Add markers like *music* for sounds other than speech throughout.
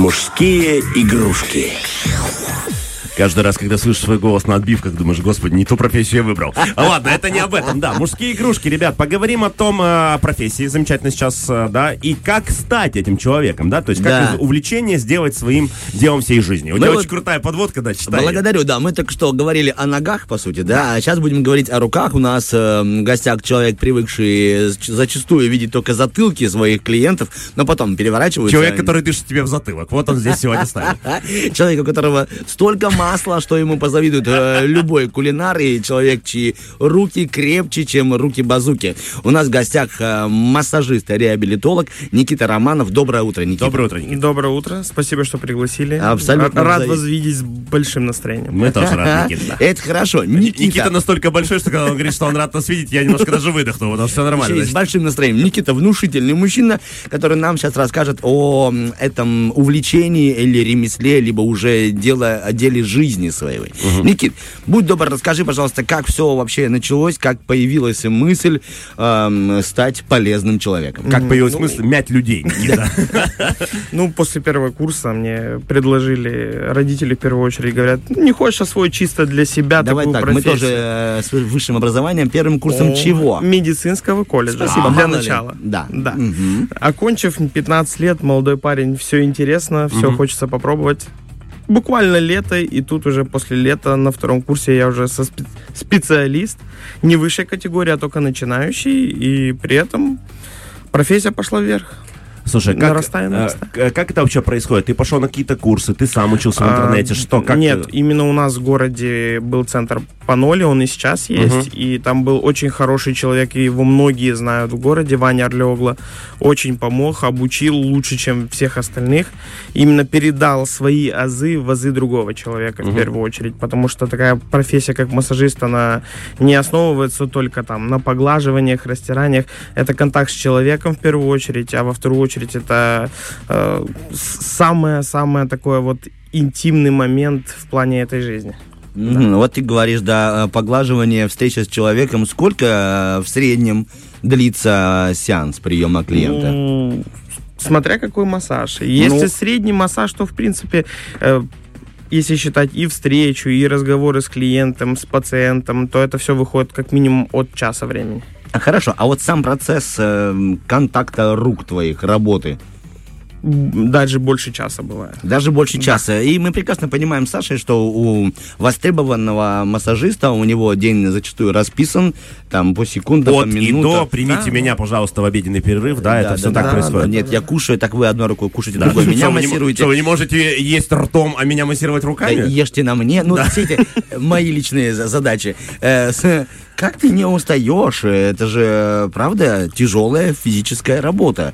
Мужские игрушки. Каждый раз, когда слышишь свой голос на отбивках, думаешь, господи, не ту профессию я выбрал. А Ладно, это не об этом, да. Мужские игрушки, ребят, поговорим о том, э, о профессии, замечательно сейчас, э, да, и как стать этим человеком, да, то есть как Да. из увлечения сделать своим делом всей жизни. У тебя вот- очень крутая подводка, да, читай. Благодарю, да. Мы только что говорили о ногах, по сути, да. А сейчас будем говорить о руках. У нас э, в гостях человек, привыкший зачастую видеть только затылки своих клиентов, но потом переворачивается. Человек, который дышит тебе в затылок. Вот он здесь сегодня стоит. *laughs* Человек, у которого столько масла, что ему позавидует э, любой кулинар, и человек, чьи руки крепче, чем руки базуки. У нас в гостях э, массажист, и реабилитолог Никита Романов. Доброе утро, Никита. Доброе утро, Никита. Доброе утро, спасибо, что пригласили. Абсолютно Рад, вас видеть с большим настроением. Мы тоже рады, *laughs* Никита. Это хорошо. Никита, Никита настолько большой, что когда он говорит, что он рад нас видеть, я немножко даже выдохнул, потому что все нормально. С большим настроением. Никита внушительный мужчина, который нам сейчас расскажет о этом увлечении или ремесле, либо уже дело, деле жизни своей. Никит, будь добр, расскажи, пожалуйста, как все вообще началось, как появилась мысль эм, стать полезным человеком. Как появилась мысль мять людей, Никита. *laughs* Ну, после первого курса мне предложили родители в первую очередь, говорят, «Ну, не хочешь освоить чисто для себя Давай такую так, мы профессию?» тоже э, с высшим образованием, первым курсом чего? Медицинского колледжа. Спасибо, для начала. Да. Да. Окончив 15 лет, молодой парень, все интересно, все хочется попробовать. Буквально лето, и тут уже после лета на втором курсе я уже со спе- специалист, не высшей категории, а только начинающий, и при этом профессия пошла вверх. Слушай, как, Нарастая, э, нарастая. как это вообще происходит? Ты пошел на какие-то курсы, ты сам учился в А, интернете, что, как? Нет, ты- именно у нас в городе был центр Паноли, он и сейчас есть, и там был очень хороший человек, и его многие знают в городе, Ваня Орлеогла, очень помог, обучил лучше, чем всех остальных, именно передал свои азы в азы другого человека в первую очередь, потому что такая профессия, как массажист, она не основывается только там на поглаживаниях, растираниях, это контакт с человеком в первую очередь, а во вторую очередь это э, самое-самое такое вот интимный момент в плане этой жизни. Мгм, Вот ты говоришь, да, э, поглаживание, встреча с человеком. Сколько э, в среднем длится сеанс приема клиента? Ну, смотря какой массаж. Если Ну. средний массаж, то в принципе если считать и встречу, и разговоры с клиентом, с пациентом, то это все выходит как минимум от часа времени. Хорошо, а вот сам процесс э, контакта рук твоих, работы, Даже больше часа бывает. даже больше часа. И мы прекрасно понимаем, Саша, что у востребованного массажиста у него день зачастую расписан, там по секундам, по От и минутам. до, примите Да. меня, пожалуйста, в обеденный перерыв, да, это все да, так да, происходит. да. Нет, я кушаю, так вы одной рукой кушаете, Да. другой меня Что, вы не мо- массируете. что, вы не можете есть ртом, а меня массировать Да, руками? ешьте на мне. Ну, все эти мои личные за- задачи. Э, Как ты не устаешь? Это же, правда, тяжелая физическая работа.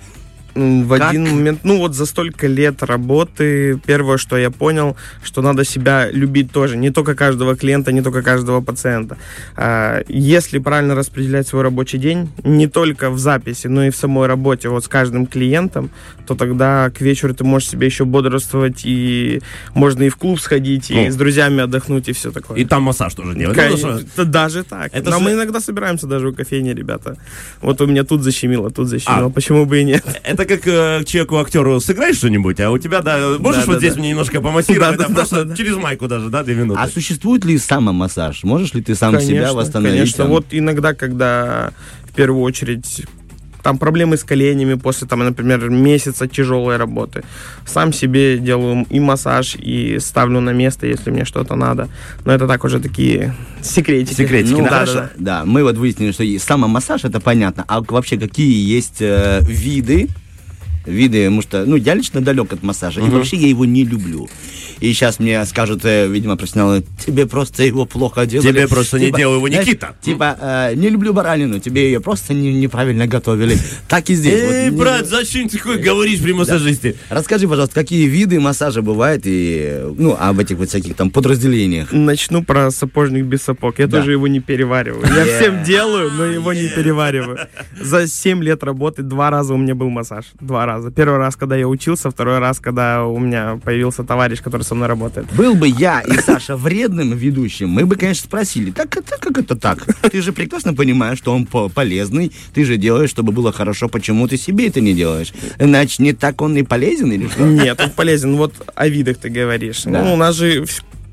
В Как? один момент, ну вот за столько лет работы, первое, что я понял, что надо себя любить тоже, не только каждого клиента, не только каждого пациента. А, Если правильно распределять свой рабочий день, не только в записи, но и в самой работе, вот с каждым клиентом, то тогда к вечеру ты можешь себе еще бодрствовать, и можно и в клуб сходить, и Ну. с друзьями отдохнуть, и все такое. И там массаж тоже делать. Ну, что- да даже так. Это Но же- мы иногда собираемся даже у кофейни, ребята. Вот у меня тут защемило, тут защемило. А. Почему бы и нет? Это как э, человеку, актеру, сыграй что-нибудь, а у тебя, да, можешь Да, вот да, здесь да. мне немножко помассировать, Да, да, просто да, да. через майку даже, да, две минуты. А существует ли самомассаж? Можешь ли ты сам себя восстановить? Конечно, там? вот иногда, когда в первую очередь там проблемы с коленями после, там, например, месяца тяжелой работы. Сам себе делаю и массаж, и ставлю на место, если мне что-то надо. Но это так уже такие секретики. Секретики, Ну, да, хорошо. да. Да, мы вот выяснили, что самомассаж, это понятно. А вообще какие есть э, виды? Виды, потому что, ну, я лично далек от массажа, и вообще я его не люблю. И сейчас мне скажут, э, видимо, профессионалы, тебе просто его плохо делали. Тебе просто не делал его знаешь, Никита. Типа, э, не люблю баранину, тебе ее просто не- неправильно готовили. Так и здесь. вот Эй, не- брат, зачем ты такое говоришь при массажисте? Расскажи, пожалуйста, какие виды массажа бывают и, ну, об этих вот всяких там подразделениях. Начну про сапожник без сапог. Я Да. тоже его не перевариваю. Я всем делаю, но его не перевариваю. За 7 лет работы два раза у меня был массаж. Два раза. Раза. Первый раз, когда я учился, второй раз, когда у меня появился товарищ, который со мной работает. Был бы я и Саша вредным ведущим, мы бы, конечно, спросили, так это как это так? Ты же прекрасно понимаешь, что он по- полезный, ты же делаешь, чтобы было хорошо, почему ты себе это не делаешь? Иначе не так он и полезен или что? Нет, он полезен. Вот о видах ты говоришь. Да. Ну, у нас же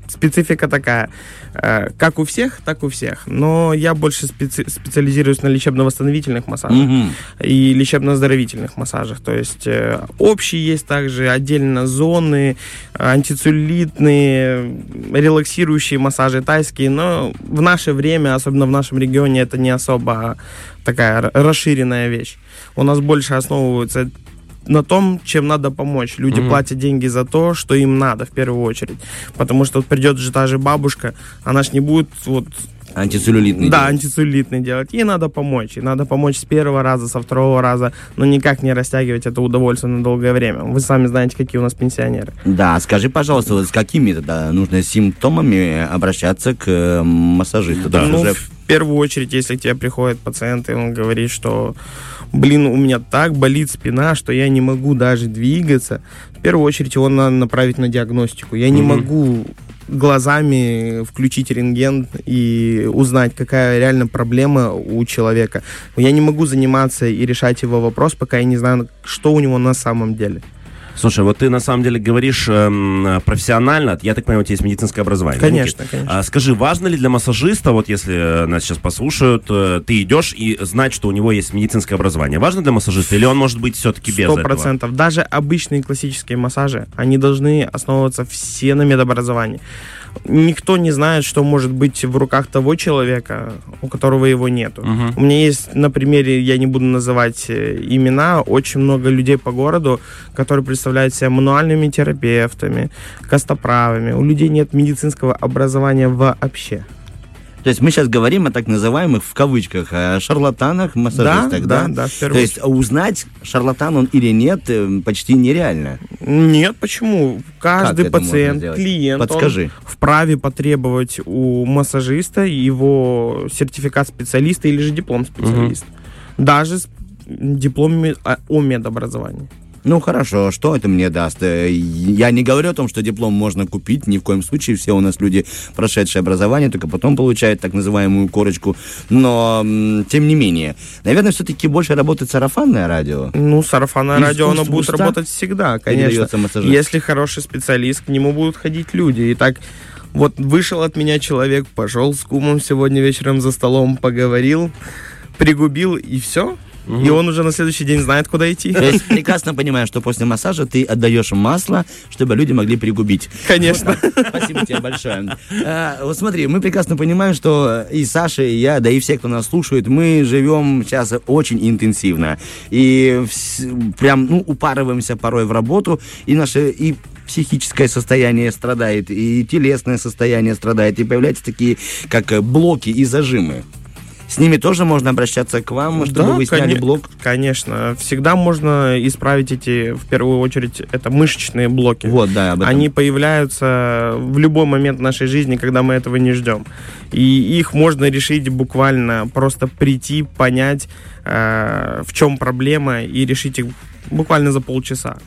специфика такая. Э, Как у всех, так у всех. Но я больше специ- специализируюсь на лечебно-восстановительных массажах Мгм. и лечебно-оздоровительных массажах. То есть э, общие есть также отдельно зоны, антицеллюлитные, релаксирующие массажи тайские. Но в наше время, особенно в нашем регионе, это не особо такая расширенная вещь. У нас больше основываются на том, чем надо помочь. Люди Мгм. платят деньги за то, что им надо в первую очередь. Потому что вот придет же та же бабушка, она ж не будет вот Антицеллюлитный. да, делать. антицеллюлитный делать. Ей надо помочь. Ей надо помочь с первого раза, со второго раза, но никак не растягивать это удовольствие на долгое время. Вы сами знаете, какие у нас пенсионеры. Да, скажи, пожалуйста, вот с какими тогда нужно симптомами обращаться к э, массажисту? Да. Ну, уже в первую очередь, если к тебе приходит пациент, и он говорит, что, блин, у меня так болит спина, что я не могу даже двигаться, в первую очередь его надо направить на диагностику. Я не Мгм. могу глазами включить рентген и узнать, какая реально проблема у человека. Я не могу заниматься и решать его вопрос, пока я не знаю, что у него на самом деле. Слушай, вот ты на самом деле говоришь эм, профессионально, я так понимаю, у тебя есть медицинское образование. Конечно, Никит? конечно. А скажи, важно ли для массажиста, вот если э, нас сейчас послушают, э, ты идешь и знать, что у него есть медицинское образование, важно для массажиста или он может быть все-таки без Сто этого? процентов. Даже обычные классические массажи, они должны основываться все на медобразовании. Никто не знает, что может быть в руках того человека, у которого его нету. Мгм. У меня есть на примере, я не буду называть э, имена, очень много людей по городу, которые представляют себя мануальными терапевтами, костоправами. У людей нет медицинского образования вообще. То есть мы сейчас говорим о так называемых, в кавычках, шарлатанах, массажистах, да? да, да, в То первую есть узнать, шарлатан он или нет, э, почти нереально. Нет, почему? Каждый пациент, клиент, он Подскажи. вправе потребовать у массажиста его сертификат специалиста или же диплом специалиста. Даже с дипломами о о медобразовании. Ну хорошо, что это мне даст? Э, Я не говорю о том, что диплом можно купить, ни в коем случае. Все у нас люди, прошедшие образование, только потом получают так называемую корочку. Но, тем не менее, наверное, все-таки больше работает сарафанное радио. Ну, сарафанное радио, оно будет уста работать всегда, конечно. Если хороший специалист, к нему будут ходить люди. И так вот вышел от меня человек, пошел с кумом сегодня вечером за столом, поговорил, пригубил, и все. И он уже на следующий день знает, куда идти. То есть прекрасно понимаю, что после массажа ты отдаешь масло, чтобы люди могли пригубить. Конечно. Спасибо тебе большое. А, вот смотри, мы прекрасно понимаем, что и Саша, и я, да и все, кто нас слушает, мы живем сейчас очень интенсивно. И вс- прям, ну, упарываемся порой в работу, и наше, и психическое состояние страдает, и телесное состояние страдает, и появляются такие, как э, блоки и зажимы. С ними тоже можно обращаться к вам, чтобы Да, вы сняли коне- блок. Конечно. Всегда можно исправить эти, в первую очередь, это мышечные блоки. Вот, да, об этом. Они появляются в любой момент нашей жизни, когда мы этого не ждем. И их можно решить буквально, просто прийти, понять, э, в чем проблема, и решить их буквально за полчаса.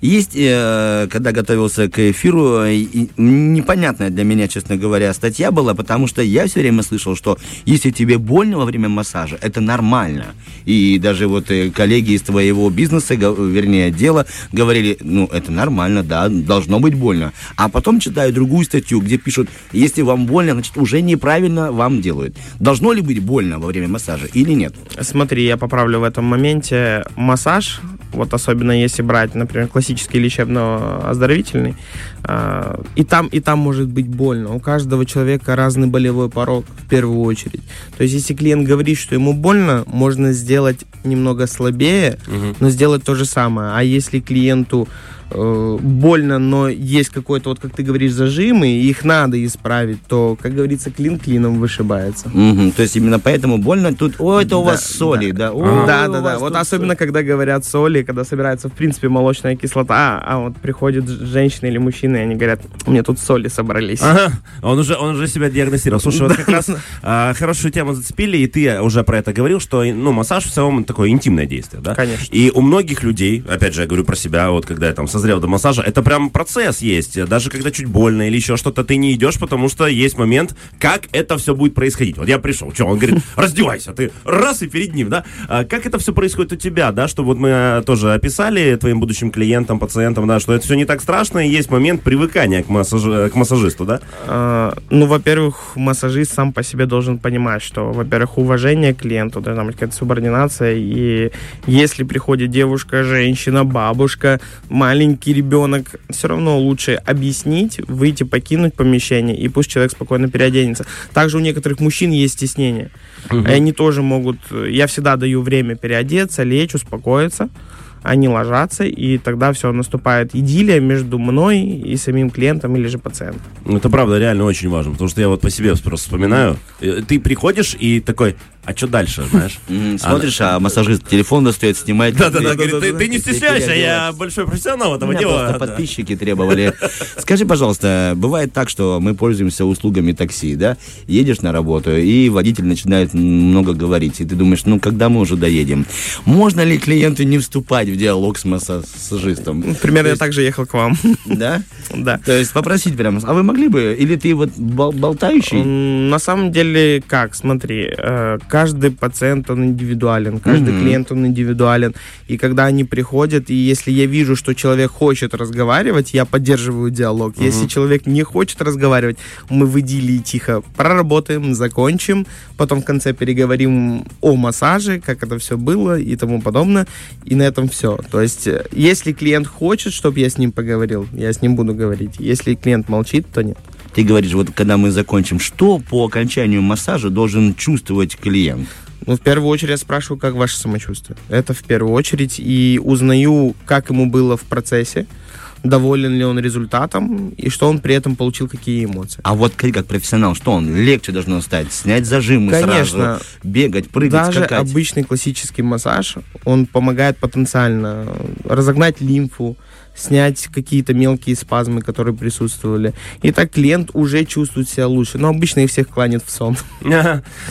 Есть, э, когда готовился к эфиру, э, непонятная для меня, честно говоря, статья была, потому что я все время слышал, что если тебе больно во время массажа, это нормально. И даже вот э, коллеги из твоего бизнеса, вернее, дела, говорили, ну, это нормально, да, должно быть больно. А потом читаю другую статью, где пишут, если вам больно, значит, уже неправильно вам делают. Должно ли быть больно во время массажа или нет? Смотри, я поправлю в этом моменте. Массаж, вот особенно если брать, например, классический лечебно-оздоровительный, э, и там, и там может быть больно. У каждого человека разный болевой порог в первую очередь. То есть, если клиент говорит, что ему больно, можно сделать немного слабее, но сделать то же самое. А если клиенту э, больно, но есть какой-то, вот как ты говоришь, зажимы, и их надо исправить, то, как говорится, клин клином вышибается. Мгм, То есть именно поэтому больно тут, о, это у Да, вас соли, да? Ой, да, у да, да. вас Вот особенно, когда говорят соли, когда собирается, в принципе, молочная кислота, а вот приходит женщина или мужчина, и они говорят, у меня тут соли собрались. Ага, он уже, он уже себя диагностировал. Слушай, вот как раз а, хорошую тему зацепили, и ты уже про это говорил, что ну, массаж в целом такое интимное действие, да? Конечно. И у многих людей, опять же, я говорю про себя, вот когда я там созрел до массажа, это прям процесс есть. Даже когда чуть больно или еще что-то, ты не идешь, потому что есть момент, как это все будет происходить. Вот я пришел, что, он говорит, *laughs* раздевайся, ты раз и перед ним, да? А как это все происходит у тебя, да? Что вот мы э, тоже описали твоим будущим клиентам, пациентам, да, что это все не так страшно, и есть момент привыкания к, массаж- к массажисту, да? А, Ну, во-первых, массажист сам по себе должен понимать, что, во-первых, уважение к клиенту, должна быть какая-то субординация, и если приходит девушка, женщина, бабушка, маленький ребенок, все равно лучше объяснить, выйти, покинуть помещение, и пусть человек спокойно переоденется. Также у некоторых мужчин есть стеснение. И они тоже могут... Я всегда даю время переодеться, лечь, успокоиться. Они ложатся, и тогда все, наступает идиллия между мной и самим клиентом или же пациентом. Ну, это правда реально очень важно, потому что я вот по себе просто вспоминаю. Э, Ты приходишь и такой, а что дальше, знаешь? *laughs* Смотришь, а массажист телефон достает, снимает. Да-да-да, говорит, ты, не стесняйся, я большой профессионал этого дела. подписчики требовали. *laughs* Скажи, пожалуйста, бывает так, что мы пользуемся услугами такси, да? Едешь на работу, и водитель начинает много говорить, и ты думаешь, ну, когда мы уже доедем? Можно ли клиенту не вступать в диалог с массажистом? Ну, Примерно я также ехал к вам. *laughs* Да? Да. То есть попросить прямо, а вы могли бы, или ты вот бол- болтающий? На самом деле, как, смотри, э, каждый пациент, он индивидуален, каждый Мгм. клиент, он индивидуален. И когда они приходят, и если я вижу, что человек хочет разговаривать, я поддерживаю диалог. Если человек не хочет разговаривать, мы в идиллии тихо проработаем, закончим, потом в конце переговорим о массаже, как это все было и тому подобное, и на этом все. То есть, э, если клиент хочет, чтобы я с ним поговорил, я с ним буду говорить. Если клиент молчит, то нет. Ты говоришь, вот когда мы закончим, что по окончанию массажа должен чувствовать клиент? Ну, в первую очередь я спрашиваю, как ваше самочувствие. Это в первую очередь. И узнаю, как ему было в процессе, доволен ли он результатом, и что он при этом получил какие эмоции. А вот как профессионал, что он легче должно стать? Снять зажимы Конечно. сразу, бегать, прыгать, Даже скакать? обычный классический массаж, он помогает потенциально разогнать лимфу, снять какие-то мелкие спазмы, которые присутствовали. И так клиент уже чувствует себя лучше. Но обычно их всех кланят в сон.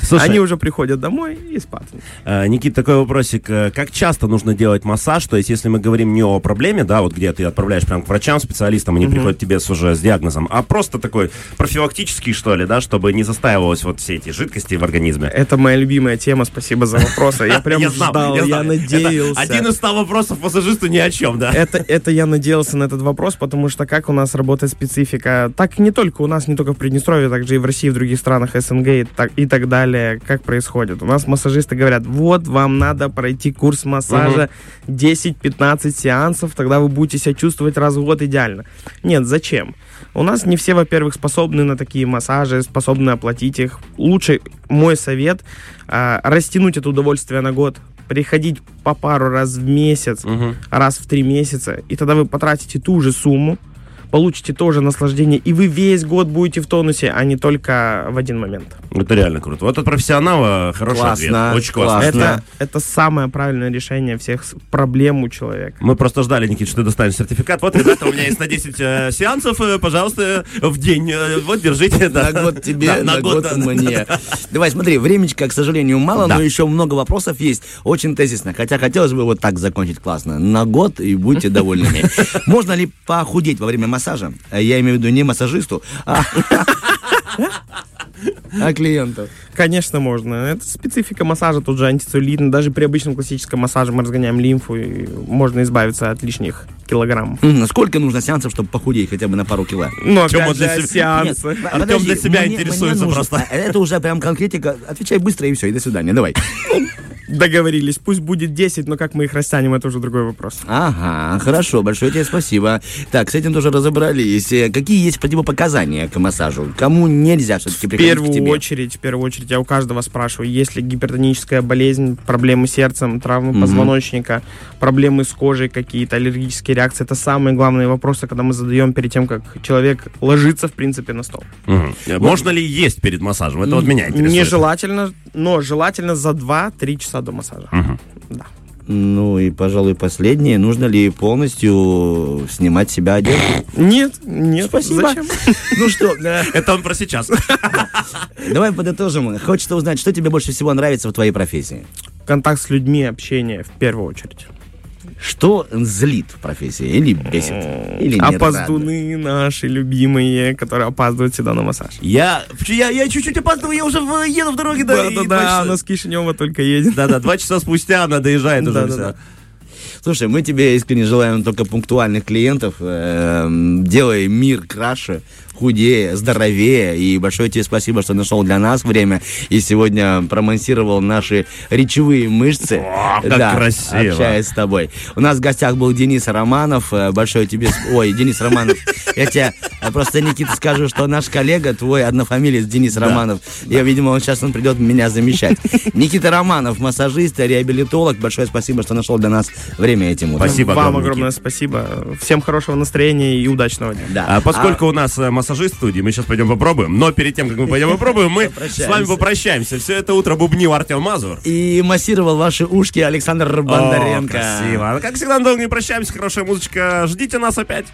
Слушай, Они уже приходят домой и спать. э, Никит, такой вопросик. Э, Как часто нужно делать массаж? То есть, если мы говорим не о проблеме, да, вот где ты отправляешь прям к врачам, специалистам, они приходят к тебе с уже с диагнозом, а просто такой профилактический, что ли, да, чтобы не застаивалось вот все эти жидкости в организме. Это моя любимая тема. Спасибо за вопрос. Я *laughs* прям ждал, я, надеялся. один из 100 вопросов массажисту ни о чем, да. Это, это я надеялся на этот вопрос, потому что как у нас работает специфика, так не только у нас, не только в Приднестровье, также и в России, в других странах СНГ и так, и так далее, как происходит. У нас массажисты говорят, вот вам надо пройти курс массажа 10-15 сеансов, тогда вы будете себя чувствовать раз в год идеально. Нет, зачем? У нас не все, во-первых, способны на такие массажи, способны оплатить их. Лучше, мой совет, а, растянуть это удовольствие на год, приходить по пару раз в месяц, раз в три месяца, и тогда вы потратите ту же сумму, получите тоже наслаждение, и вы весь год будете в тонусе, а не только в один момент. Это реально круто. Вот от профессионала хороший Классно, ответ. Очень классно. классно. Это, это самое правильное решение всех проблем у человека. Мы просто ждали, Никит, что ты достанешь сертификат. Вот, ребята, у меня есть на 10 э, сеансов, э, пожалуйста, в день. Э, вот, держите. На год тебе, на, год, мне. Давай, смотри, времечка, к сожалению, мало, но еще много вопросов есть. Очень тезисно. Хотя хотелось бы вот так закончить классно. На год и будьте довольными. *laughs* Можно ли похудеть во время массажа? Э, Я имею в виду не массажисту, а, *laughs* а клиенту. Конечно, можно. Это специфика массажа, тут же антицеллюлитный. Даже при обычном классическом массаже мы разгоняем лимфу, и можно избавиться от лишних килограммов. М, Сколько нужно сеансов, чтобы похудеть хотя бы на пару кило? Ну, опять для себя- сеансы. Нет, Артём подожди, для себя мне- интересуется мне нужно- просто. *laughs* Это уже прям конкретика. Отвечай быстро и все, и до свидания. Давай. *laughs* Договорились. Пусть будет 10, но как мы их растянем, это уже другой вопрос. Ага, хорошо, большое тебе спасибо. Так, с этим тоже разобрались. Э, Какие есть противопоказания к массажу? Кому нельзя все-таки В приходить к первую тебе? очередь, в первую очередь, я у каждого спрашиваю, есть ли гипертоническая болезнь, проблемы с сердцем, травмы позвоночника, проблемы с кожей какие-то, аллергические реакции. Это самые главные вопросы, когда мы задаем перед тем, как человек ложится, в принципе, на стол. Мгм. Можно ли есть перед массажем? Это вот меня интересует. Нежелательно, но желательно за 2-3 часа до массажа. Да. Ну и, пожалуй, последнее. Нужно ли полностью снимать себя одежду? Нет, нет. Спасибо. Зачем? *laughs* Ну что, Это он про сейчас. *laughs* давай подытожим. Хочется узнать, что тебе больше всего нравится в твоей профессии? Контакт с людьми, общение в первую очередь. Что злит в профессии? Или бесит? Или не Опоздуны наши любимые, которые опаздывают всегда на массаж. Я, я, я чуть-чуть опаздываю, я уже в- еду в дороге. Да, два Да-да-да, часа- она с Кишинева только едет. Да-да, два часа спустя она доезжает уже Да-да-да. вся. Слушай, мы тебе искренне желаем только пунктуальных клиентов. Эм, Делай мир краше, худее, здоровее. И большое тебе спасибо, что нашел для нас время и сегодня промонсировал наши речевые мышцы. О, как красиво. Общаясь с тобой. У нас в гостях был Денис Романов. Э, Большое тебе... Ой, Денис Романов. Я тебе э, просто, Никита, скажу, что наш коллега, твой однофамилец Денис Романов, я, видимо, он сейчас он придет меня замещать. Никита Романов, массажист, реабилитолог. Большое спасибо, что нашел для нас время этим утром. Спасибо Вам огромное, спасибо. Всем хорошего настроения и удачного дня. Да. А поскольку у нас э, массажист студии, мы сейчас пойдем попробуем. Но перед тем, как мы пойдем попробуем, мы с вами попрощаемся. Все это утро бубнил Артем Мазур. И массировал ваши ушки Александр Бондаренко. О, красиво. А Как всегда, долго не прощаемся. Хорошая музычка. Ждите нас опять.